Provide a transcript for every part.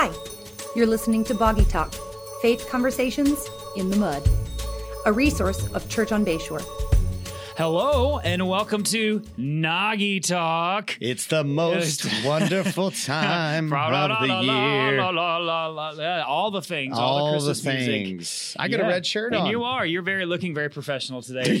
Hi, you're listening to Boggy Talk Faith Conversations in the Mud, a resource of Church on Bayshore. Hello and welcome to Boggy Talk. It's the most wonderful time of the year. All the things, all, the Christmas music. things. I got a Yeah. red shirt and on. you are. You're very looking very professional today.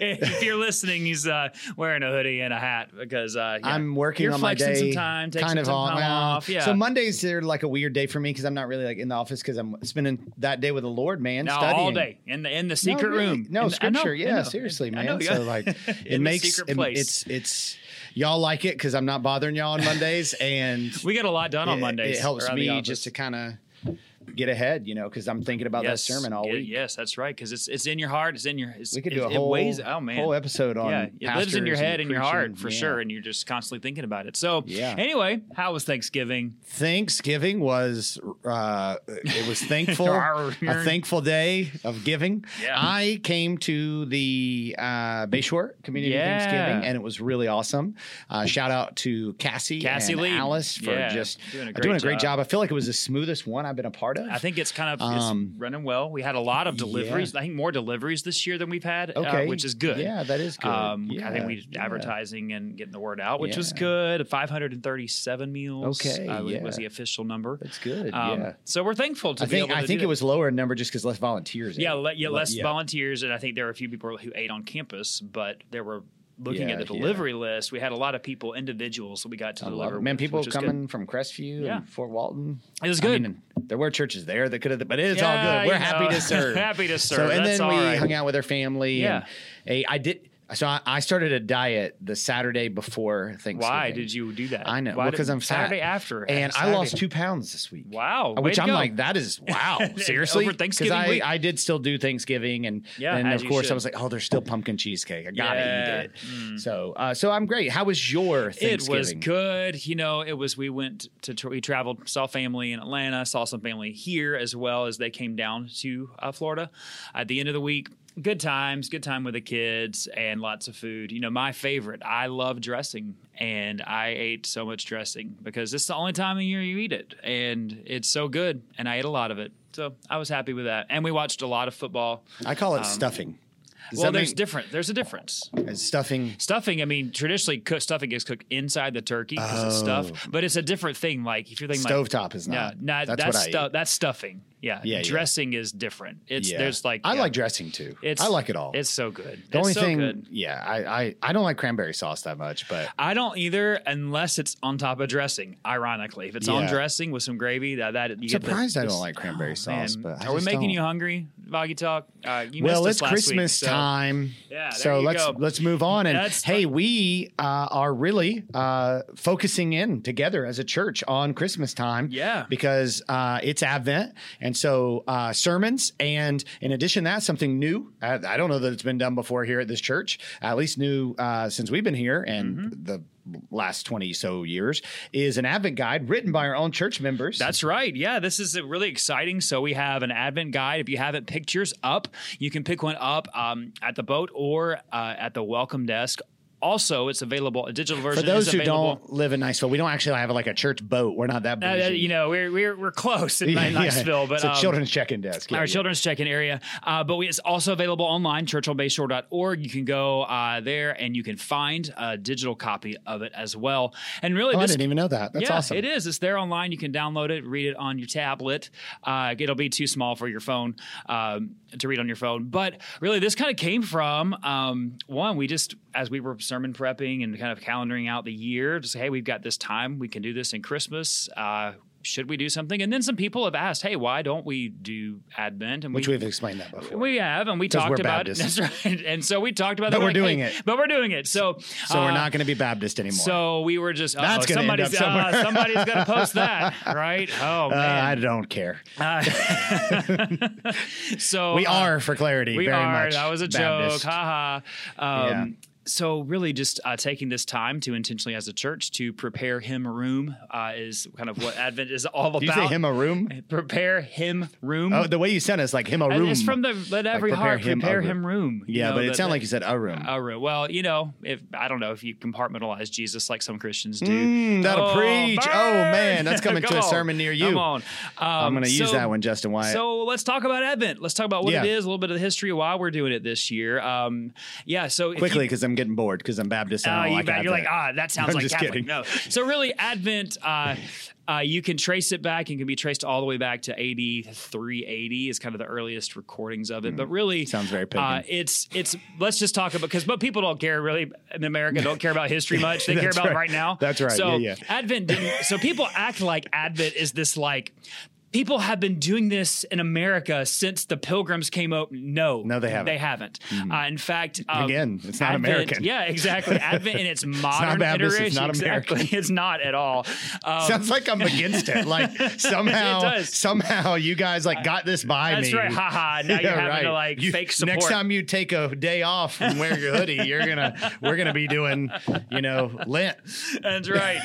if you're listening, he's uh, wearing a hoodie and a hat because uh, yeah, I'm working you're on my flexing day. some time, taking kind some of time on, off. Yeah. So Mondays are like a weird day for me because I'm not really like in the office because I'm spending that day with the Lord, man. now studying all day in the in the secret no, really. room. No I know, scripture. Yeah, seriously, man. know. So like, it makes it- it's it's y'all like it because I'm not bothering y'all on Mondays, and we get a lot done on Mondays. It helps me just to kind of get ahead, you know, because I'm thinking about that sermon all week. Yes, that's right. Because it's it's in your heart. It's in your. It's, We could it, do a whole weighs. Oh man, whole episode on yeah, it lives in your head and your heart for Yeah. sure, and you're just constantly thinking about it. So Yeah. Anyway, how was Thanksgiving? Thanksgiving was uh, it was thankful a thankful day of giving. Yeah. I came to the uh, Bayshore Community Yeah. Thanksgiving and it was really awesome. Uh, shout out to Cassie, Cassie and Lee. Alice for just doing a great doing a great job. job. I feel like it was the smoothest one I've been a part of. I think it's kind of it's Um, running well. We had a lot of deliveries. I think more deliveries this year than we've had, uh, which is good. Yeah, that is good. Um, I think we yeah. advertising and getting the word out, which was good. 537 meals. Okay, uh, was- yeah. was the official number. That's good. Um, yeah. So we're thankful to I be think able to I think that. it was lower in number just because less volunteers. Yeah, le- yeah, Le- less volunteers, and I think there were a few people who ate on campus, but there were looking Yeah, at the yeah. delivery list. We had a lot of people, individuals, that we got to I deliver. it. Man, with, people was good. coming from Crestview Yeah. and Fort Walton. It was I good. mean, there were churches there that could have, but it's all good. We're happy know, to serve. happy to serve. So, and That's then we right. hung out with our family. Yeah. And, hey, I did. So I, I started a diet the Saturday before Thanksgiving. Why did you do that? I know Why because did- I'm fat. Saturday after, and I lost two pounds this week. Wow, Which I'm go. like, that is wow, seriously. Over Thanksgiving I, week? I did still do Thanksgiving, and Yeah, and of course should. I was like, oh, there's still pumpkin cheesecake. I gotta Yeah. eat it. So, uh, so I'm great. How was your Thanksgiving? It was good. You know, it was. We went to. to we traveled, saw family in Atlanta, saw some family here as well as they came down to uh, Florida. At the end of the week, good times, good time with the kids, and lots of food. You know, my favorite. I love dressing, and I ate so much dressing because it's the only time of year you eat it, and it's so good. And I ate a lot of it, so I was happy with that. And we watched a lot of football. I call it stuffing. Does Um, well, there's mean- different. There's a difference. stuffing. Stuffing, I mean, traditionally cook, stuffing is cooked inside the turkey because it's stuffed, but it's a different thing. Like if you're thinking like, Stovetop is no, not. not That's that's stu- that's stuffing. Yeah, Yeah, yeah. dressing is different. It's Yeah. there's like I yeah, like dressing too. It's I like it all. It's so good. the it's only so thing, good. yeah, I, I I don't like cranberry sauce that much, but I don't either, unless it's on top of dressing. Ironically, if it's on dressing with some gravy, that that you get the- surprised I don't like cranberry Oh, sauce. man. But I are we making don't. you hungry, Boggy Talk? Uh, you well, it's week, Christmas so- time. Yeah, so let's go. let's move on. And That's hey, fun. we uh, are really uh, focusing in together as a church on Christmas time. Yeah. because uh, it's Advent, and so uh, sermons, and in addition to that, something new. I, I don't know that it's been done before here at this church. At least new uh, since we've been here, and Mm-hmm. the last 20 so years is an advent guide written by our own church members That's right. Yeah, this is really exciting. So we have an Advent guide. If you haven't picked yours up, you can pick one up um, at the boat or uh, at the welcome desk. Also, it's available. A digital version for those who don't live in Niceville, we don't actually have like a church boat. We're not that Uh, you know, we're we're we're close in Yeah, Niceville, but it's a um, children's check-in desk. Yeah, our children's check-in area. Uh, but we, it's also available online, churchonbayshore.org. You can go uh, there and you can find a digital copy of it as well. And really, Oh, I didn't even know that. That's yeah, awesome. it is. It's there online. You can download it, read it on your tablet. Uh, it'll be too small for your phone um, to read on your phone. But really, this kind of came from um, one. We just, as we were sermon prepping and kind of calendaring out the year, to say, hey, we've got this time. We can do this in Christmas. Uh, should we do something? And then some people have asked, hey, why don't we do Advent? And Which we, we've explained that before. we have, and we talked we're about Baptists. it. That's right. And so we talked about But that. we're like, doing hey, it. But we're doing it. So, so we're uh, not going to be Baptist anymore. so we were just That's gonna somebody's uh, somebody's gonna post that, right? Oh uh, I don't care. so We uh, are, for clarity, we very are. much. That was a Baptist. joke. Ha ha. Um, Yeah. So really, just uh, taking this time to intentionally, as a church, to prepare him a room uh, is kind of what Advent is all about. You say him a room? Prepare him room. Oh, the way you said it, it's like him a room. It's from the let every prepare heart him prepare him room. you yeah, know, but it sounded like you said a room. a room. Well, you know, if I don't know if you compartmentalize Jesus like some Christians do. Mm, that'll Oh, preach. Oh, man, that's coming to Come a on. sermon near you. Come on. Um, I'm going to use that one, Justin Wyatt. So let's talk about Advent. Let's talk about what Yeah. it is, a little bit of the history of why we're doing it this year. Um, yeah. So Quickly, because I'm getting bored because I'm Baptist. and I Oh, don't you like bet. You're like, ah, that sounds I'm like just Catholic. kidding. No. So really, Advent, uh, uh, you can trace it back and can be traced all the way back to AD 380 is kind of the earliest recordings of it. But really, Mm. Sounds very uh, pagan. it's it's. Let's just talk about because but people don't care really in America. Don't care about history much. They care about right. right now. That's right. So Yeah, yeah. Advent didn't. So people act like Advent is this like. People have been doing this in America since the Pilgrims came out. No, No, they haven't. They haven't. Uh, in fact, um, Again, it's not Advent- American. Yeah, exactly. Advent in its modern Baptist, it's iteration. not exactly. American. It's not at all. Um, Sounds like I'm against it. Like somehow, somehow you guys like got this by That's me. That's right. Ha ha. Now you're Yeah, having to like You- fake support. Next time you take a day off and wear your hoodie, you're gonna we're gonna be doing, you know, Lent. That's right.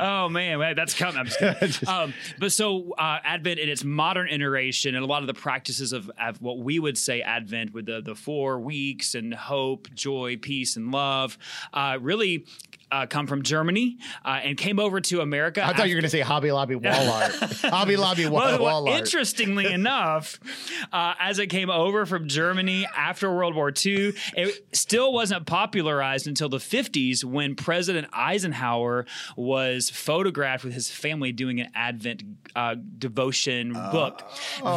Oh man, that's coming. I'm just kidding. um, but so uh, Advent in its modern iteration, and a lot of the practices of, of what we would say Advent, with the the four weeks and hope, joy, peace, and love, uh, really. Uh, come from Germany uh, and came over to America. I thought you were gonna say Hobby Lobby wall art. Hobby Lobby wall, Well, wall art. interestingly enough, uh, as it came over from Germany after World War II, it still wasn't popularized until the 50s when President Eisenhower was photographed with his family doing an Advent uh, devotion book.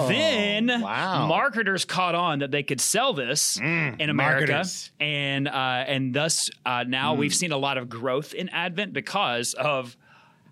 Then Oh, wow. marketers caught on that they could sell this in America, marketers. and uh, and thus uh, now we've seen a lot of growth in Advent because of.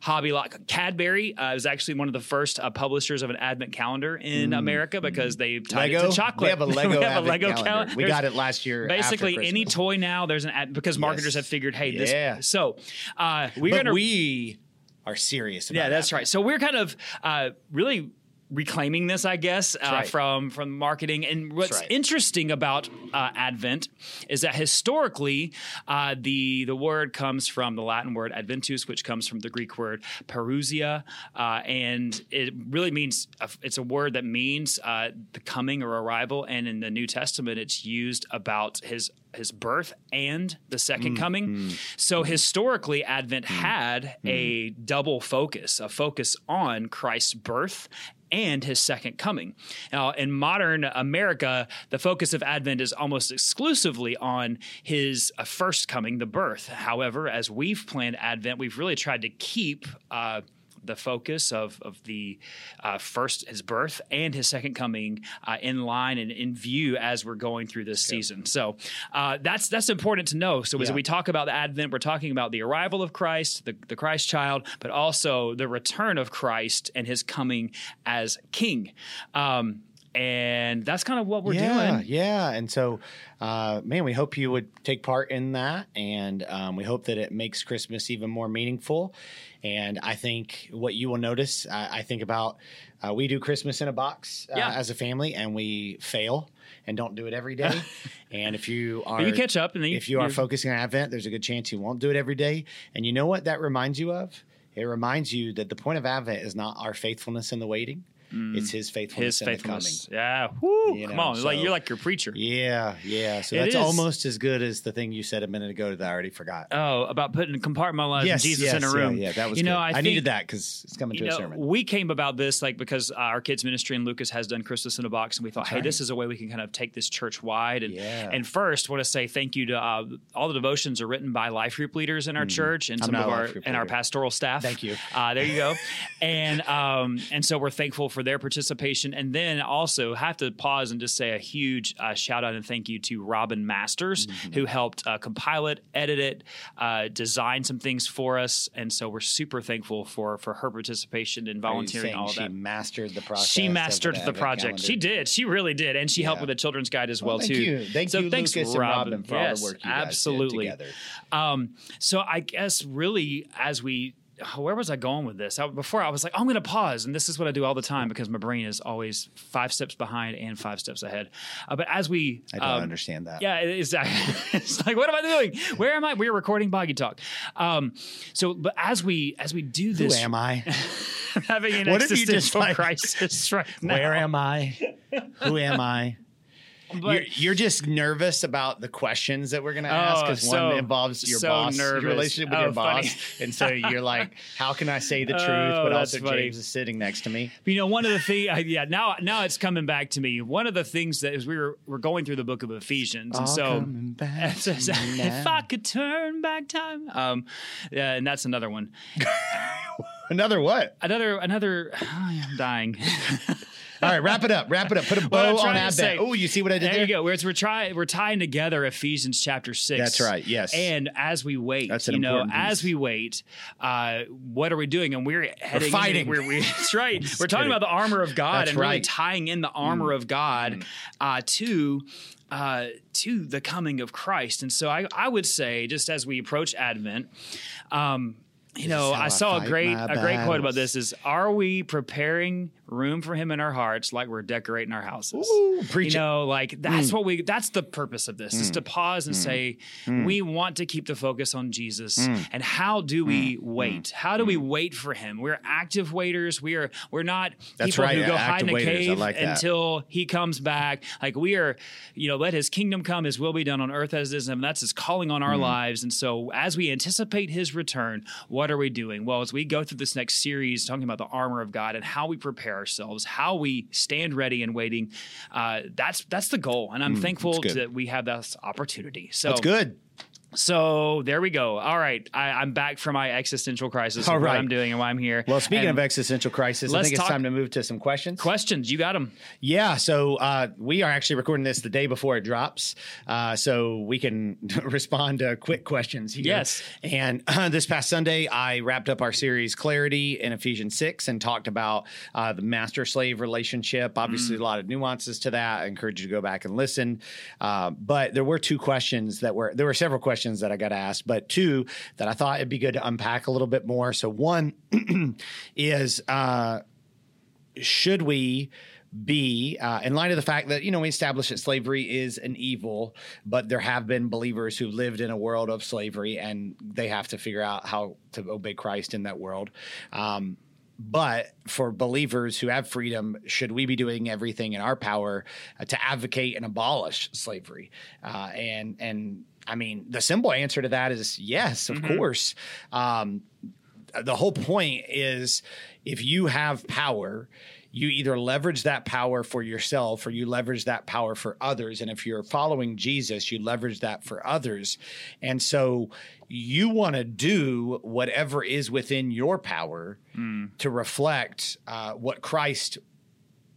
Hobby Lobby Cadbury uh, is actually one of the first uh, publishers of an Advent calendar in America because they tied Lego. it to chocolate. We have a Lego, we have a Lego calendar. calendar. We got it last year. Basically, any toy now there's an ad because marketers Yes. have figured, hey, this. Yeah. So uh, we're but gonna we are serious. About yeah, that's Advent. right. So we're kind of uh, really reclaiming this, I guess, uh, right. from from marketing. And what's right. interesting about uh, Advent is that historically, uh, the the word comes from the Latin word adventus, which comes from the Greek word parousia, uh, and it really means it's a word that means uh, the coming or arrival. And in the New Testament, it's used about his his birth and the second coming. So historically, Advent had a double focus, a focus on Christ's birth and his second coming. Now, in modern America, the focus of Advent is almost exclusively on his uh, first coming, the birth. However, as we've planned Advent, we've really tried to keep. Uh, the focus of of the uh, first his birth and his second coming uh, in line and in view as we're going through this season. So uh, that's that's important to know. So as we talk about the Advent, we're talking about the arrival of Christ, the, the Christ child, but also the return of Christ and his coming as King. Um, and that's kind of what we're yeah, doing. Yeah, and so, uh, man, we hope you would take part in that, and um, we hope that it makes Christmas even more meaningful. And I think what you will notice, I, I think about uh, we do Christmas in a box uh, Yeah. as a family, and we fail and don't do it every day. and if you are, But you catch up and you- if you are focusing on Advent, there's a good chance you won't do it every day. And you know what that reminds you of? It reminds you that the point of Advent is not our faithfulness in the waiting; it's His faithfulness His faithfulness. the Yeah. Woo, You come know, on. like you're like your preacher. Yeah, yeah. So It that's is. almost as good as the thing you said a minute ago that I already forgot. Oh, about putting compartmentalizing yes, Jesus yes, in a room. Yeah, that was. You know. I, I, think, needed that because it's coming to you a know, sermon. we came about this like because our kids ministry and Lucas has done Christmas in a box, and we thought, hey, right. this is a way we can kind of take this church wide. And Yeah. and first, want to say thank you to uh, all the devotions are written by life group leaders in our church and. I'm some of our and our pastoral staff. Thank you. Uh, there you go. and um, and so we're thankful for their participation, and then also have to pause and just say a huge uh, shout out and thank you to Robin Masters Mm-hmm. who helped uh, compile it, edit it, uh, design some things for us, and so we're super thankful for for her participation and volunteering all of she that. mastered the process. She mastered the Advent project. She did. She really did, and she helped with the children's guide as well, Well, thank too. you. Thank so you, thanks, Lucas and Robin. Robin, for all the work you guys did absolutely. together. Um, so I guess really as we where was I going with this? I, before I was like, I'm going to pause, and this is what I do all the time because my brain is always five steps behind and five steps ahead. Uh, but as we, I don't um, understand that. yeah, it is. it's like, what am I doing? Where am I? We're recording Boggy Talk. Um, so, but as we as we do Who this, am I? having an What if you just, existential like, crisis right now. Where am I? Who am I? But- you're, you're just nervous about the questions that we're going to ask Oh, because so- one involves your so boss, nervous. your relationship with Oh, your boss, and so you're like, how can I say the truth? Oh, but also funny. James is sitting next to me. You know, one of the things, yeah, now now it's coming back to me. One of the things that is we were we're going through the book of Ephesians, and so back to me if. I could turn back time, um, yeah, and that's another one. Another what? Another another. I'm dying. All right, wrap it up. Wrap it up. Put a bow on Advent. Oh, you see what I did there there? you go. We're, we're trying we're tying together Ephesians chapter six. That's right, yes. And as we wait, That's an you know, important as we wait, uh, what are we doing? And we're heading. fighting. We're, we that's right. we're talking kidding. about the armor of God That's and really right. Mm. tying in the armor of God uh, to. Uh, to the coming of Christ, and so I, I would say, just as we approach Advent, um, you know, I I saw a great a great quote about this: "Is are we preparing room for Him in our hearts, like we're decorating our houses?" Ooh, you. Mm. know, like that's what we that's the purpose of this is to pause and say we want to keep the focus on Jesus Mm. and how do we wait? How do we wait for him? We're active waiters. We are we're not That's people right, who go hide in a waiters. Cave like until he comes back. Like we are, you know, let his kingdom come, his will be done on earth as it is in heaven. That's his calling on Mm. our lives. And so as we anticipate his return, what are we doing? Well, as we go through this next series talking about the armor of God and how we prepare ourselves, how we stand ready and waiting, uh, that's that's the goal. And I'm thankful Mm, good. that we have this opportunity. So That's good. So there we go. All right, I, I'm back from my existential crisis. All of What. I'm doing and why I'm here. Well, speaking And of existential crisis, I think it's time to move to some questions. questions, you got them. Yeah, so uh, we are actually recording this the day before it drops, uh, so we can respond to quick questions here. Yes. And uh, this past Sunday, I wrapped up our series Clarity in Ephesians six and talked about uh, the master slave relationship. Obviously, a lot of nuances to that. I encourage you to go back and listen. Uh, but there were two questions that were there were several questions that I got asked, but two that I thought it'd be good to unpack a little bit more. So one is. Uh, should we be uh, in light of the fact that you know we established that slavery is an evil but there have been believers who lived in a world of slavery and they have to figure out how to obey christ in that world um, but for believers who have freedom, should we be doing everything in our power uh, to advocate and abolish slavery? Uh, and and I mean, the simple answer to that is yes, of course. Um, the whole point is if you have power, you either leverage that power for yourself or you leverage that power for others. And if you're following Jesus, you leverage that for others. And so you want to do whatever is within your power to reflect uh, what Christ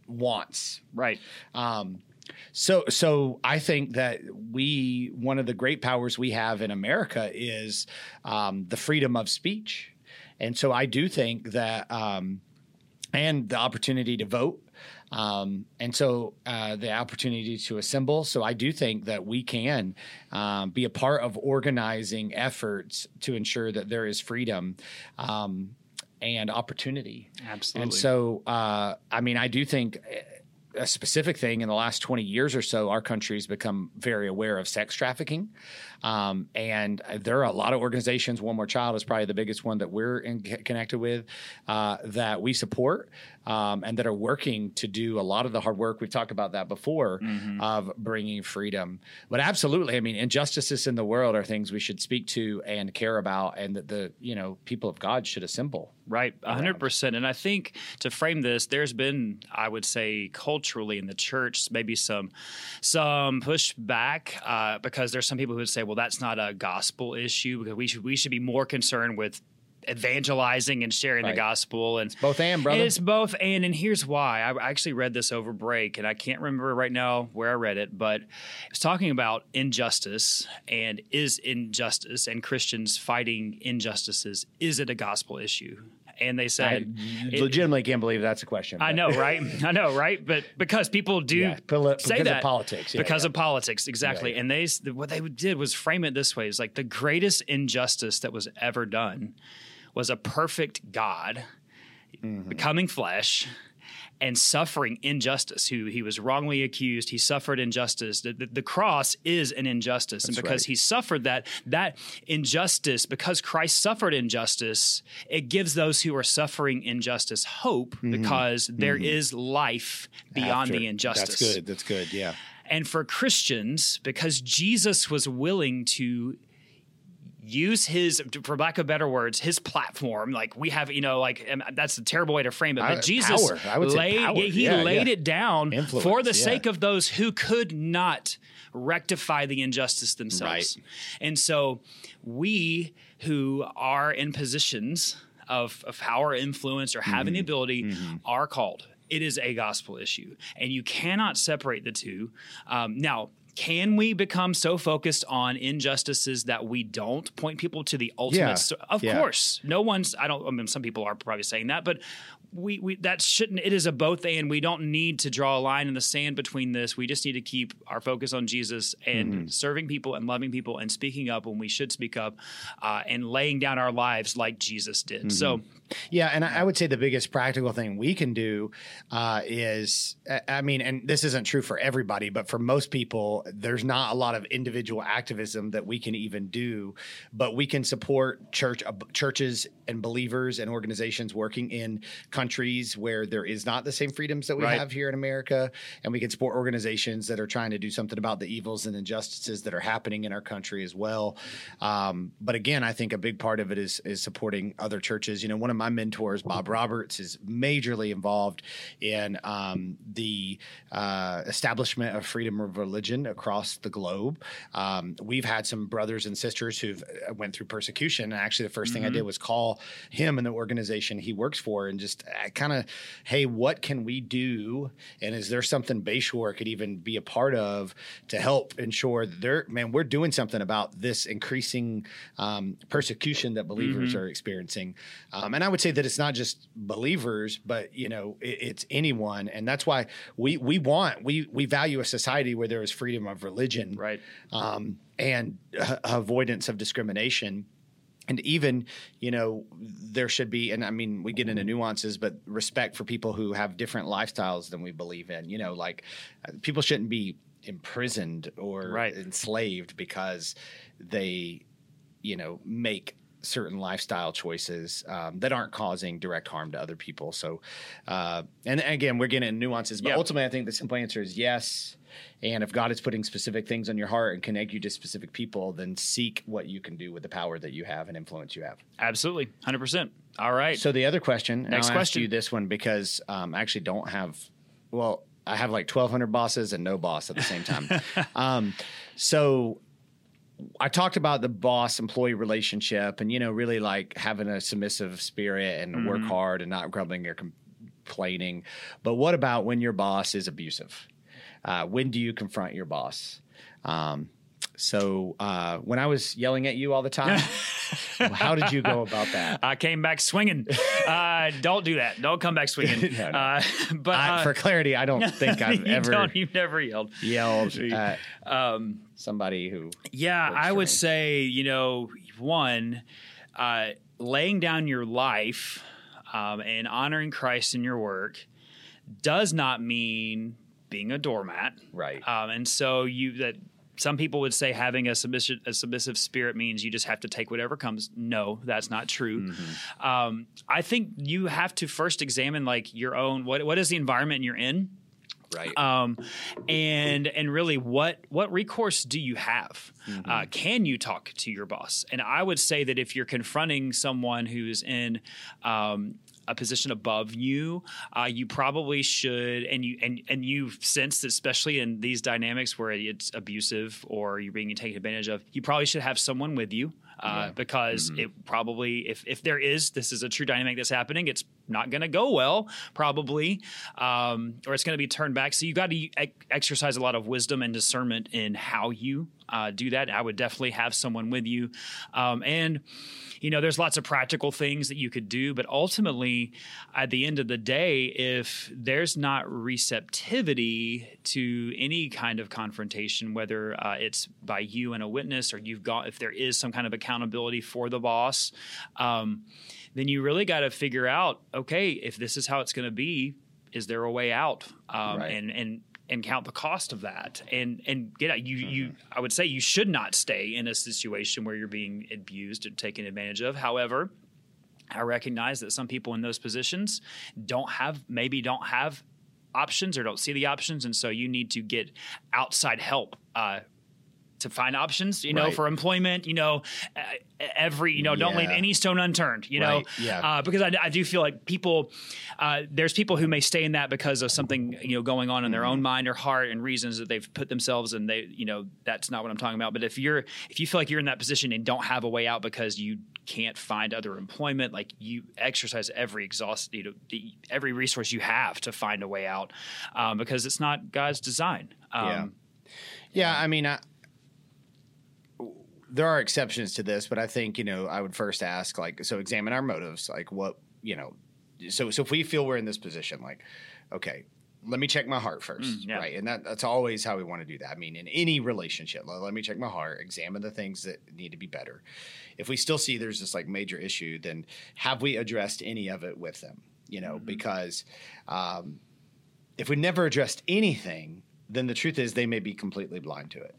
wants. Right. Um, so, so I think that we one of the great powers we have in America is um, the freedom of speech, and so I do think that um, and the opportunity to vote. Um, and so uh, the opportunity to assemble. So I do think that we can um, be a part of organizing efforts to ensure that there is freedom um, and opportunity. Absolutely. And so, uh, I mean, I do think a specific thing in the last 20 years or so, our country has become very aware of sex trafficking. Um, and there are a lot of organizations. One More Child is probably the biggest one that we're in, connected with uh, that we support um, and that are working to do a lot of the hard work. We've talked about that before of bringing freedom. But absolutely, I mean, injustices in the world are things we should speak to and care about, and that the you know people of God should assemble. Right, a hundred percent. And I think to frame this, there's been, I would say, culturally in the church, maybe some some pushback uh, because there's some people who would say, well, that's not a gospel issue because we should we should be more concerned with evangelizing and sharing Right. the gospel and Both and brother. it's both and and here's why I I actually read this over break and I can't remember right now where I read it but it's talking about injustice and is injustice and Christians fighting injustices is it a gospel issue and they I said it- legitimately can't believe that's a question. I know, right? I know, right? But because people do Yeah, poli- say because of that politics. Yeah, because yeah. of politics, exactly. And they what they did was frame it this way: is like the greatest injustice that was ever done was a perfect God Mm-hmm. becoming flesh and suffering injustice, who he was wrongly accused, he suffered injustice. The, the, the cross is an injustice. That's and because right. he suffered that, that injustice, because Christ suffered injustice, it gives those who are suffering injustice hope because there is life beyond Mm-hmm. After- the injustice. That's good. That's good. Yeah. And for Christians, because Jesus was willing to use his, for lack of better words, his platform. Like we have, you know, like that's a terrible way to frame it, but Uh, Jesus. I would say laid, he Yeah, laid yeah. it down Influence, for the yeah. sake of those who could not rectify the injustice themselves. Right. And so we who are in positions of, of power, influence, or having Mm-hmm. the ability are called. It is a gospel issue, and you cannot separate the two. Um, now, can we become so focused on injustices that we don't point people to the ultimate? Yeah. sto- of Yeah. course, no one's. I don't. I mean, some people are probably saying that, but we, we that shouldn't. It is a both and. We don't need to draw a line in the sand between this. We just need to keep our focus on Jesus and Mm-hmm. serving people and loving people and speaking up when we should speak up, uh, and laying down our lives like Jesus did. Mm-hmm. So Yeah, and I I would say the biggest practical thing we can do uh, is, I- I mean, and this isn't true for everybody, but for most people, there's not a lot of individual activism that we can even do, but we can support church uh, churches and believers and organizations working in countries where there is not the same freedoms that we Right. have here in America, and we can support organizations that are trying to do something about the evils and injustices that are happening in our country as well. Um, but again, I think a big part of it is is supporting other churches. You know, one of my mentors, Bob Roberts, is majorly involved in um, the uh, establishment of freedom of religion across the globe. Um, we've had some brothers and sisters who've uh, went through persecution, and actually, the 1st thing I did was call him and the organization he works for, and just kind of, hey, what can we do? And is there something Bayshore could even be a part of to help ensure that they're, man, we're doing something about this increasing um, persecution that believers are experiencing. Um, and I would say that it's not just believers, but you know, it, it's anyone, and that's why we we want we we value a society where there is freedom of religion, Right. um, and uh, avoidance of discrimination. And even, you know, there should be, and I mean, we get into nuances, but respect for people who have different lifestyles than we believe in. You know, like uh, people shouldn't be imprisoned or Right. enslaved because they, you know, make certain lifestyle choices um, that aren't causing direct harm to other people. So, uh, and again, we're getting into nuances, but Yeah. ultimately, I think the simple answer is yes. And if God is putting specific things on your heart and connect you to specific people, then seek what you can do with the power that you have and influence you have. Absolutely, hundred percent. All right. So the other question, Next I'll question. ask you this one because um, I actually don't have. Well, I have like twelve hundred bosses and no boss at the same time. um, so I talked about the boss employee relationship, and you know, really like having a submissive spirit and work hard and not grumbling or complaining. But what about when your boss is abusive? Uh, when do you confront your boss? Um, so uh, when I was yelling at you all the time, how did you go about that? I came back swinging. uh, don't do that. Don't come back swinging. No, no. Uh, but I, uh, for clarity, I don't think I've ever you've never yelled. yelled at Um, somebody who. Yeah, I would me. say, you know, one, uh, laying down your life um, and honoring Christ in your work does not mean being a doormat. Right. Um, and so you that some people would say having a submissive a submissive spirit means you just have to take whatever comes. No, that's not true. Mm-hmm. Um, I think you have to first examine like your own what what is the environment you're in Right. um, and and really what what recourse do you have uh, can you talk to your boss and i would say that if you're confronting someone who's in um, a position above you uh, you probably should and you and and you've sensed especially in these dynamics where it's abusive or you're being taken advantage of you probably should have someone with you uh, because it probably if if there is this is a true dynamic that's happening it's not going to go well probably um, or it's going to be turned back. So you've got to e- exercise a lot of wisdom and discernment in how you uh, do that. I would definitely have someone with you. Um, and you know there's lots of practical things that you could do but ultimately at the end of the day if there's not receptivity to any kind of confrontation whether uh, it's by you and a witness or you've got if there is some kind of accountability for the boss um, then you really got to figure out okay if this is how it's going to be is there a way out? Um, Right. And and and count the cost of that and and get out. You you I would say you should not stay in a situation where you're being abused and taken advantage of. However, I recognize that some people in those positions don't have maybe don't have options or don't see the options, and so you need to get outside help. Uh, to find options, you know, Right. for employment, you know, every, you know, don't leave any stone unturned, you know, Right. Yeah. uh, because I, I do feel like people, uh, there's people who may stay in that because of something, you know, going on in their Mm-hmm. own mind or heart and reasons that they've put themselves and they, you know, that's not what I'm talking about. But if you're, if you feel like you're in that position and don't have a way out because you can't find other employment, like you exercise every exhaust, you know, the, every resource you have to find a way out, um, because it's not God's design. Um, Yeah. Yeah, I mean, I, there are exceptions to this, but I think you know I would first ask like, so examine our motives, like what you know. So, so if we feel we're in this position, like, okay, let me check my heart first, Mm, yeah. right? And that that's always how we want to do that. I mean, in any relationship, let, let me check my heart, examine the things that need to be better. If we still see there's this like major issue, then have we addressed any of it with them? You know, because um, if we never addressed anything, then the truth is they may be completely blind to it.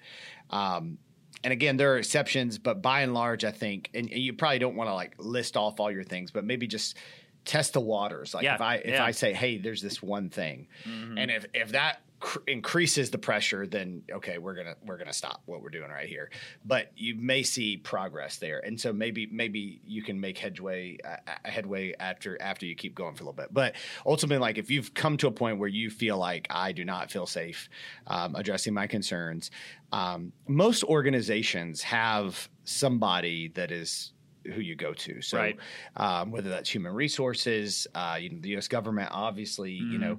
Um, and again, there are exceptions, but by and large, I think, and, and you probably don't want to like list off all your things, but maybe just test the waters. Like Yeah, if I if yeah. I say, hey, there's this one thing, Mm-hmm. and if if that cr- increases the pressure, then okay, we're gonna we're gonna stop what we're doing right here. But you may see progress there, and so maybe maybe you can make headway uh, headway after after you keep going for a little bit. But ultimately, like if you've come to a point where you feel like I do not feel safe um, addressing my concerns, um, most organizations have somebody that is who you go to. So Right. um, whether that's human resources, uh, you know, the U.S. government, obviously, you Mm-hmm. know,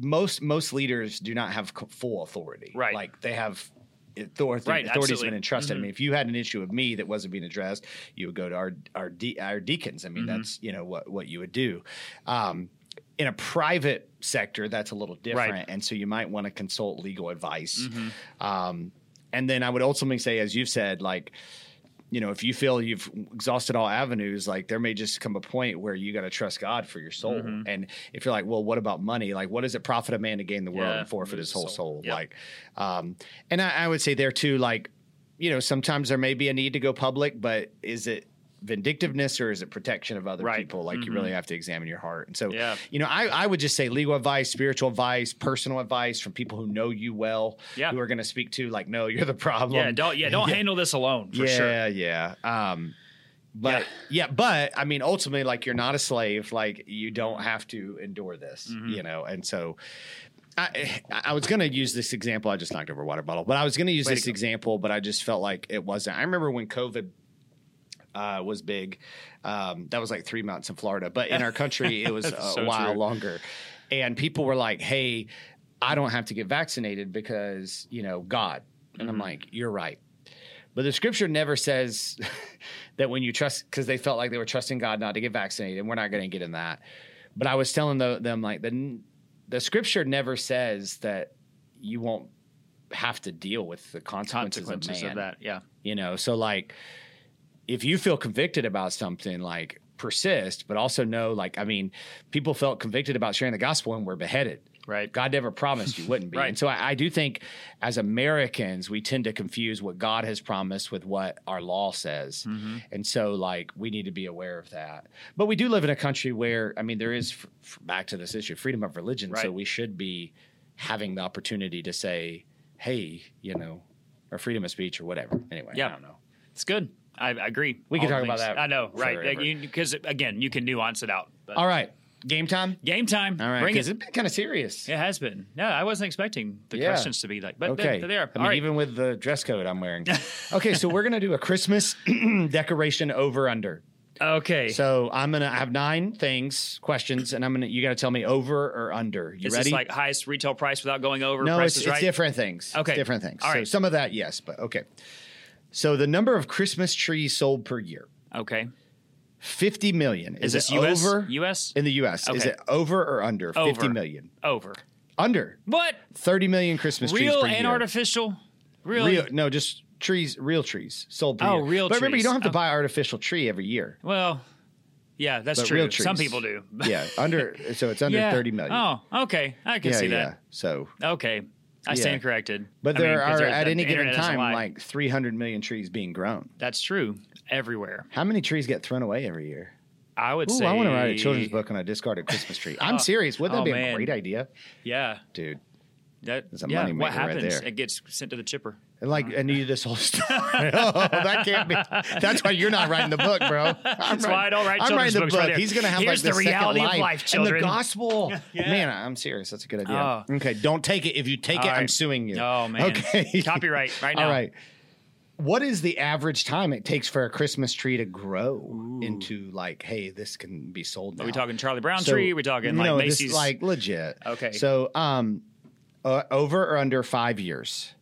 most most leaders do not have full authority. Right. like they have. Authority, Right, authority's absolutely. Mm-hmm. been entrusted. I mean, if you had an issue with me that wasn't being addressed, you would go to our our, de- our deacons. I mean, Mm-hmm. that's you know what what you would do. Um, in a private sector, that's a little different, Right. and so you might want to consult legal advice. Mm-hmm. Um, and then I would ultimately say, as you've said, like you know, if you feel you've exhausted all avenues, like there may just come a point where you got to trust God for your soul. Mm-hmm. And if you're like, well, what about money? Like, what does it profit a man to gain the world Yeah, and forfeit his whole soul. soul? Yep. Like, um, and I, I would say there too, like, you know, sometimes there may be a need to go public, but is it vindictiveness or is it protection of other Right. people? Like, you really have to examine your heart. And so, Yeah. you know, I, I would just say legal advice, spiritual advice, personal advice from people who know you well, Yeah. who are going to speak to, like, no, you're the problem. yeah, don't yeah, don't handle this alone for yeah, sure. yeah. Um, but yeah. but I mean, ultimately, like you're not a slave. Like you don't have to endure this, Mm-hmm. you know. And so, I I was going to use this example. I just knocked over a water bottle, but I was going to use Way this go. example, but I just felt like it wasn't. I remember when COVID. Uh, was big. Um, that was like three months in Florida, but in our country, it was a So while true. longer. And people were like, "Hey, I don't have to get vaccinated because you know God." And Mm-hmm. I'm like, "You're right." But the scripture never says that when you trust, because they felt like they were trusting God not to get vaccinated, and we're not going to get in that. But I was telling the, them like the the scripture never says that you won't have to deal with the consequences, Consequences of, of that, yeah. You know, so like if you feel convicted about something, like persist, but also know, like I mean, people felt convicted about sharing the gospel and were beheaded. Right. God never promised you wouldn't be. Right. And so I, I do think as Americans, we tend to confuse what God has promised with what our law says. Mm-hmm. And so, like, we need to be aware of that. But we do live in a country where, I mean, there is, f- f- back to this issue, freedom of religion. So we should be having the opportunity to say, hey, you know, or freedom of speech or whatever. Anyway, Yeah. I don't know. It's good. I, I agree. We can All talk about that I know, right? Because again, you can nuance it out. But All right. Game time? game time. All right. Because it. it's been kind of serious. It has been. No, I wasn't expecting the Yeah. questions to be like, but Okay. they're, there. I All mean, right. even with the dress code I'm wearing. okay, so we're gonna do a Christmas decoration over under. okay. So I'm gonna I have nine things, questions, and I'm gonna you gotta tell me over or under. You is ready? this like highest retail price without going over? no, it's, it's right? different things. Okay. It's different things. All So right. some of that, yes, but okay. So the number of Christmas trees sold per year, Okay. 50 million. Is, Is, this it US? over US? in the US? Is it over or under 50 Over. million? over. Under. What? 30 million Christmas trees Real and year. artificial? Really? Real, no, just trees, real trees sold per Oh, year. real But remember, you don't have to Oh. buy artificial tree every year. Well, Yeah, that's But true. real Some people do. yeah, under so it's under Yeah. thirty million. Oh, okay. I can yeah, see yeah. that. So, Okay. I stand corrected. but I mean, are there- at any given time like three hundred million trees being grown. that's true everywhere. How many trees get thrown away every year? I would Ooh, say I want to write a children's book on a discarded Christmas tree. I'm serious. Wouldn't that oh, be a man. great idea, Yeah, dude? that, It's a yeah. moneymaker What right happens? there. it gets sent to the chipper. And like, I you this whole story. oh, that can't be. That's why you're not writing the book, bro. I'm That's why I don't write I'm writing the books book. right. He's gonna have Here's like the the second reality of life, life, and children. the gospel. Yeah. Man, I'm serious. That's a good idea. Oh. okay, don't take it. If you take it, All I'm suing you. Oh man. Okay. Copyright right now. All right. What is the average time it takes for a Christmas tree to grow into like, hey, this can be sold? Now. Are we talking Charlie Brown So- tree? Are we talking like no, this Macy's? is like legit. Okay. So, um, uh, over or under five years?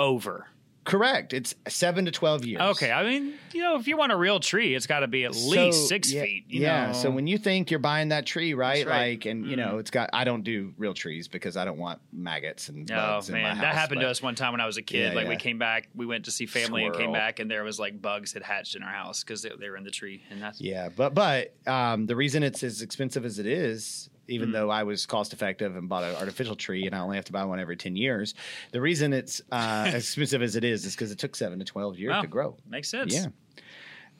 Over. Correct. It's seven to twelve years. Okay. I mean, you know, if you want a real tree, it's got to be at least six yeah, feet. you yeah. know. So when you think you're buying that tree, right? Right. Like, and you know, it's got. I don't do real trees because I don't want maggots and Oh bugs in my house. that happened but- to us one time when I was a kid. Yeah, like we came back, we went to see family and came back, and there was like bugs had hatched in our house because they, they were in the tree, and that's Yeah, but but um, the reason it's as expensive as it is, even Mm. though I was cost effective and bought an artificial tree and I only have to buy one every ten years, the reason it's uh, as expensive as it is is because it took seven to twelve years Wow. to grow. makes sense. Yeah.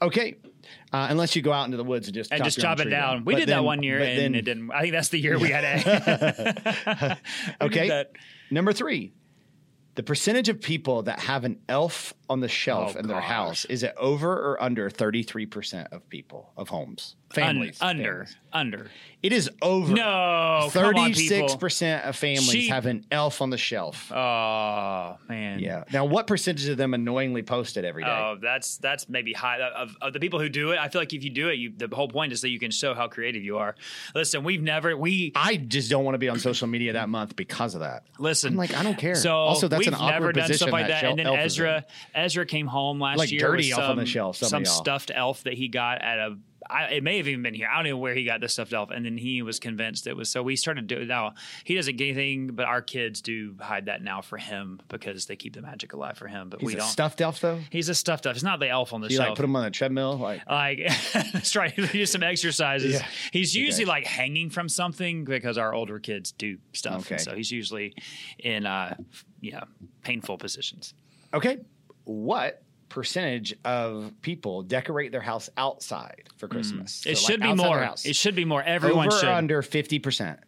Okay. Uh, unless you go out into the woods and just And chop just chop it tree down. We But did that one year, and then- it didn't. I think that's the year we had did Okay. Number three, the percentage of people that have an elf on the shelf Oh, in their gosh. house is it over or under 33% of people of homes Un- families under, families? under. it is over No, come on, 36% of families Sheep. have an elf on the shelf Oh man. yeah now what percentage of them annoyingly post it every day Oh, that's that's maybe high uh, of, of the people who do it. I feel like if you do it, you the whole point is that you can show how creative you are. Listen, we've never we I just don't want to be on social media that month because of that. listen. I'm like, I don't care. So Also, that's an awkward never done position stuff like that that. And then elf is in. Ezra Ezra came home last Like year dirty elf some, on the shelf, some stuffed elf that he got at a. I, it may have even been here. I don't know where he got this stuffed elf, and then he was convinced it was. So we started doing. Now he doesn't get anything, but our kids do hide that now for him because they keep the magic alive for him. But He's we a don't. stuffed elf though. He's a stuffed elf. He's not the elf on the You shelf. like put him on a treadmill, like like that's right. Do some exercises. Yeah. He's Okay. usually like hanging from something because our older kids do stuff. Okay. So he's usually in uh yeah, painful positions. okay. What percentage of people decorate their house outside for Christmas? Mm. It So, should like, be more. house. It should be more. Everyone Over should or under fifty percent.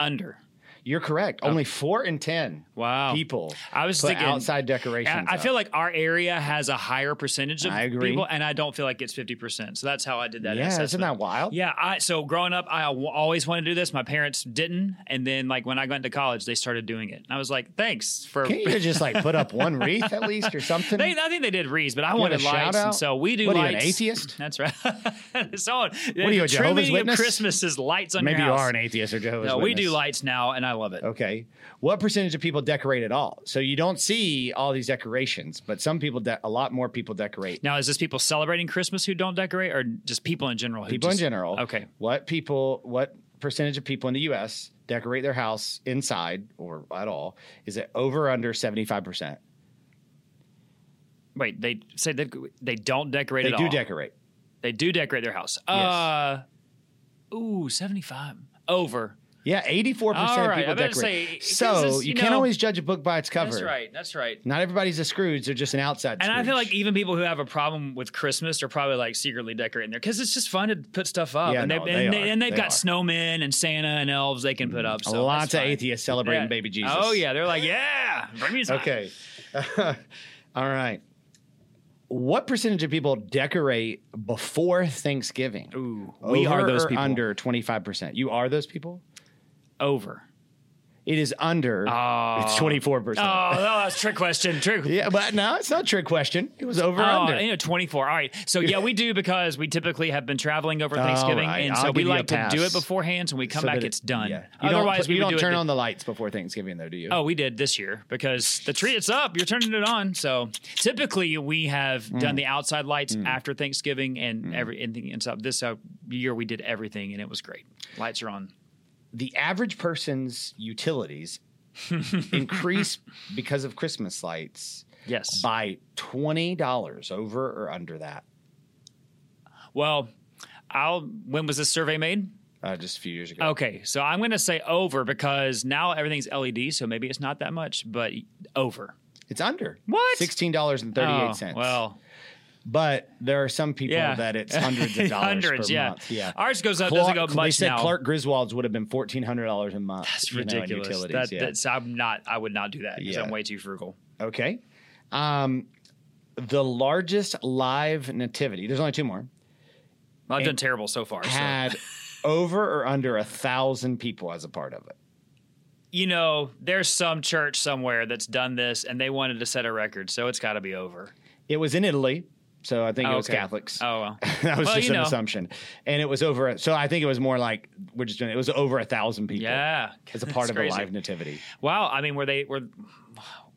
under. You're correct. Oh. Only four in ten Wow. people. I was thinking outside decorations. I, feel like our area has a higher percentage of I agree. people, and I don't feel like it's fifty percent. So that's how I did that. yeah, isn't that wild? Yeah, I so growing up, I w- always wanted to do this. My parents didn't, and then like when I went to college, they started doing it. And I was like, "Thanks for." Can't you just like put up one wreath at least or something? They, I think they did wreaths, but I You wanted have a shout lights, and so we do What are you, an lights. atheist? That's right. so, what are you, a Jehovah's Witness? Christmas is lights on Maybe you house. are an atheist or Jehovah's No, we do lights now, and I love it. Okay. What percentage of people decorate at all? So you don't see all these decorations, but some people, de- a lot more people decorate. Now, is this people celebrating Christmas who don't decorate, or just people in general? Who people just, in general. Okay. What people, what percentage of people in the U.S. decorate their house inside or at all? Is it over or under 75%? Wait, they say they they don't decorate at all? They do all. decorate. They do decorate their house. Uh, ooh, seventy-five over. Yeah, 84% All of right, people decorate. say, so you, you can't always judge a book by its cover. That's right. That's right. Not everybody's a Scrooge. They're just an outside And I feel like even people who have a problem with Christmas are probably like secretly decorating there because it's just fun to put stuff up. Yeah, and, no, they, and, are. they, and they've They got are. snowmen and Santa and elves they can put mm, up. So Lots of atheists celebrating Yeah. baby Jesus. Oh yeah, they're like, yeah, bring me some. Okay. All right. What percentage of people decorate before Thanksgiving? Ooh, we are those people. under 25%. You are those people? Over. It is under. Oh. It's 24%. Oh, no, that's a trick question. Trick. Yeah, but no, it's not a trick question. It was over Oh, under. you know, 24. All right. So, yeah, we do because we typically have been traveling over All Thanksgiving. right, And I'll so we give you a like to do it beforehand. So when we come So back, it- it's done. yeah. You Otherwise, don't, we do turn it. on the lights before Thanksgiving, though, do you? Oh, we did this year because the tree it's up. You're turning it on. So typically we have Mm. done the outside lights after Thanksgiving and every anything and so this uh, year we did everything and it was great. Lights are on. The average person's utilities increase because of Christmas lights Yes. by $20 over or under that. Well, I'll. When was this survey made? Uh, just a few years ago. Okay, so I'm going to say over because now everything's LED, so maybe it's not that much, but over. It's under. What? Sixteen dollars and thirty eight Oh, cents. well, but there are some people yeah, that it's hundreds of dollars hundreds, yeah. month. Yeah. Ours goes up. Clark- doesn't go they much said now. Clark Griswold's would have been fourteen hundred dollars a month. That's you know, ridiculous. that, yeah. That's I'm not. I would not do that because Yeah. I'm way too frugal. okay. Um, the largest live nativity. There's only two more. I've done terrible so far. So. Had over or under a thousand people as a part of it. You know, there's some church somewhere that's done this, and they wanted to set a record, so it's got to be over. It was in Italy, so I think it oh, was Okay. Catholics. Oh well. that was Well, just an know. assumption, and it was over. So I think it was more like we're just doing. It was over a thousand people. Yeah, as a part of crazy. a live nativity. Wow. I mean, were they were?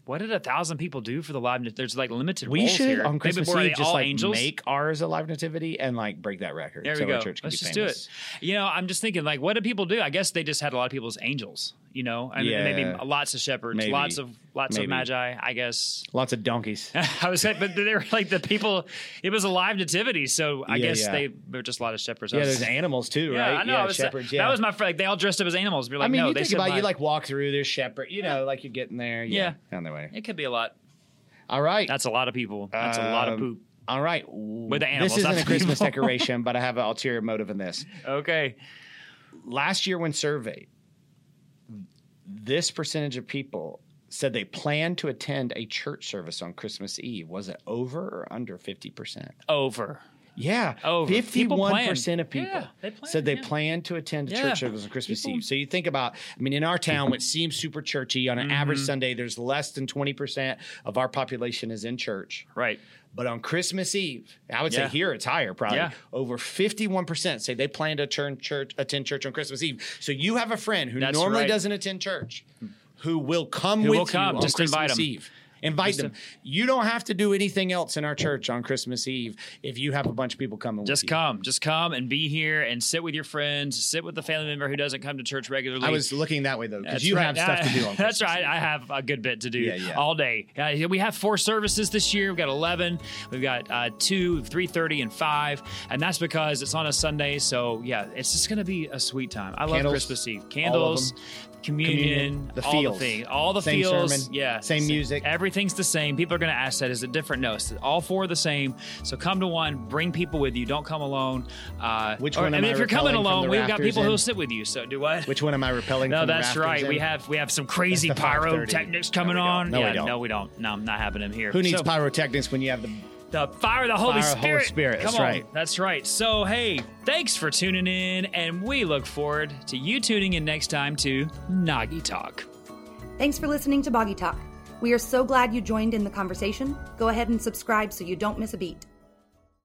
What did a thousand people do for the live? nat- There's like limited. We should here. on Christmas Eve just like angels? make ours a live nativity and like break that record. There so we our go. Let's just famous. do it. You know, I'm just thinking, like, what do people do? I guess they just had a lot of people as angels. You know, I mean, Yeah. maybe lots of shepherds, Maybe. lots of lots Maybe. of magi. I guess. Lots of donkeys. I was but they were like the people. It was a live nativity, so I Yeah, guess yeah. they were just a lot of shepherds. Yeah, was- there's animals too, right? I know. Yeah, I was, shepherds. That was my friend. Like they all dressed up as animals. Like, I mean, no, you think about you like walk through. There's shepherd. You know, like you're getting there. Yeah, on their way. It could be a lot. All right. That's a lot of people. That's a lot of Um, poop. All right. With the animals, This isn't a the Christmas decoration, but I have an ulterior motive in this. Okay. Last year, when surveyed, this percentage of people said they plan to attend a church service on Christmas Eve. Was it over or under 50%? Over. Yeah, Over. Fifty-one plan. percent of people Yeah, they plan, said they yeah. plan to attend a Yeah. church service on Christmas People- Eve. So you think about, I mean, in our town, which seems super churchy, on an average Mm-hmm. Sunday, there's less than twenty percent of our population is in church. Right. But on Christmas Eve, I would Yeah. say here it's higher, probably Yeah. over fifty-one percent say they plan to turn church, attend church on Christmas Eve. So you have a friend who That's normally right. doesn't attend church, who will come Who with will come. you on Just Christmas. Eve. Invite Just them. You don't have to do anything else in our church on Christmas Eve if you have a bunch of people coming. Just with you. come. Just come and be here and sit with your friends. Sit with the family member who doesn't come to church regularly. I was looking that way though because you right. have stuff to do on. That's right. Eve. I have a good bit to do Yeah, yeah. all day. Uh, we have four services this year. We've got 11. We've got uh, 2, 3.30, and 5. And that's because it's on a Sunday. So, yeah, it's just going to be a sweet time. I love Candles, Christmas Eve. Candles. Communion, Communion, the all feels. the things. All the Same feels. sermon, yeah. same Sa- music. Everything's the same. People are going to ask that. Is it different? No, it's all four are the same. So come to one. Bring people with you. Don't come alone. Uh, Which or- one I mean, I if you're coming alone, we've got people who'll sit with you. So do what? Which one am I repelling? No, that's right. We have we have some crazy That's the 530. pyrotechnics coming No, on. No, we yeah, don't. no, we don't. No, I'm not happening here. Who needs So, pyrotechnics when you have the the fire of the Holy Fire of the Holy Spirit? Spirit, Come that's on. right. That's right. So hey, thanks for tuning in, and we look forward to you tuning in next time to Noggy Talk. Thanks for listening to Boggy Talk. We are so glad you joined in the conversation. Go ahead and subscribe so you don't miss a beat.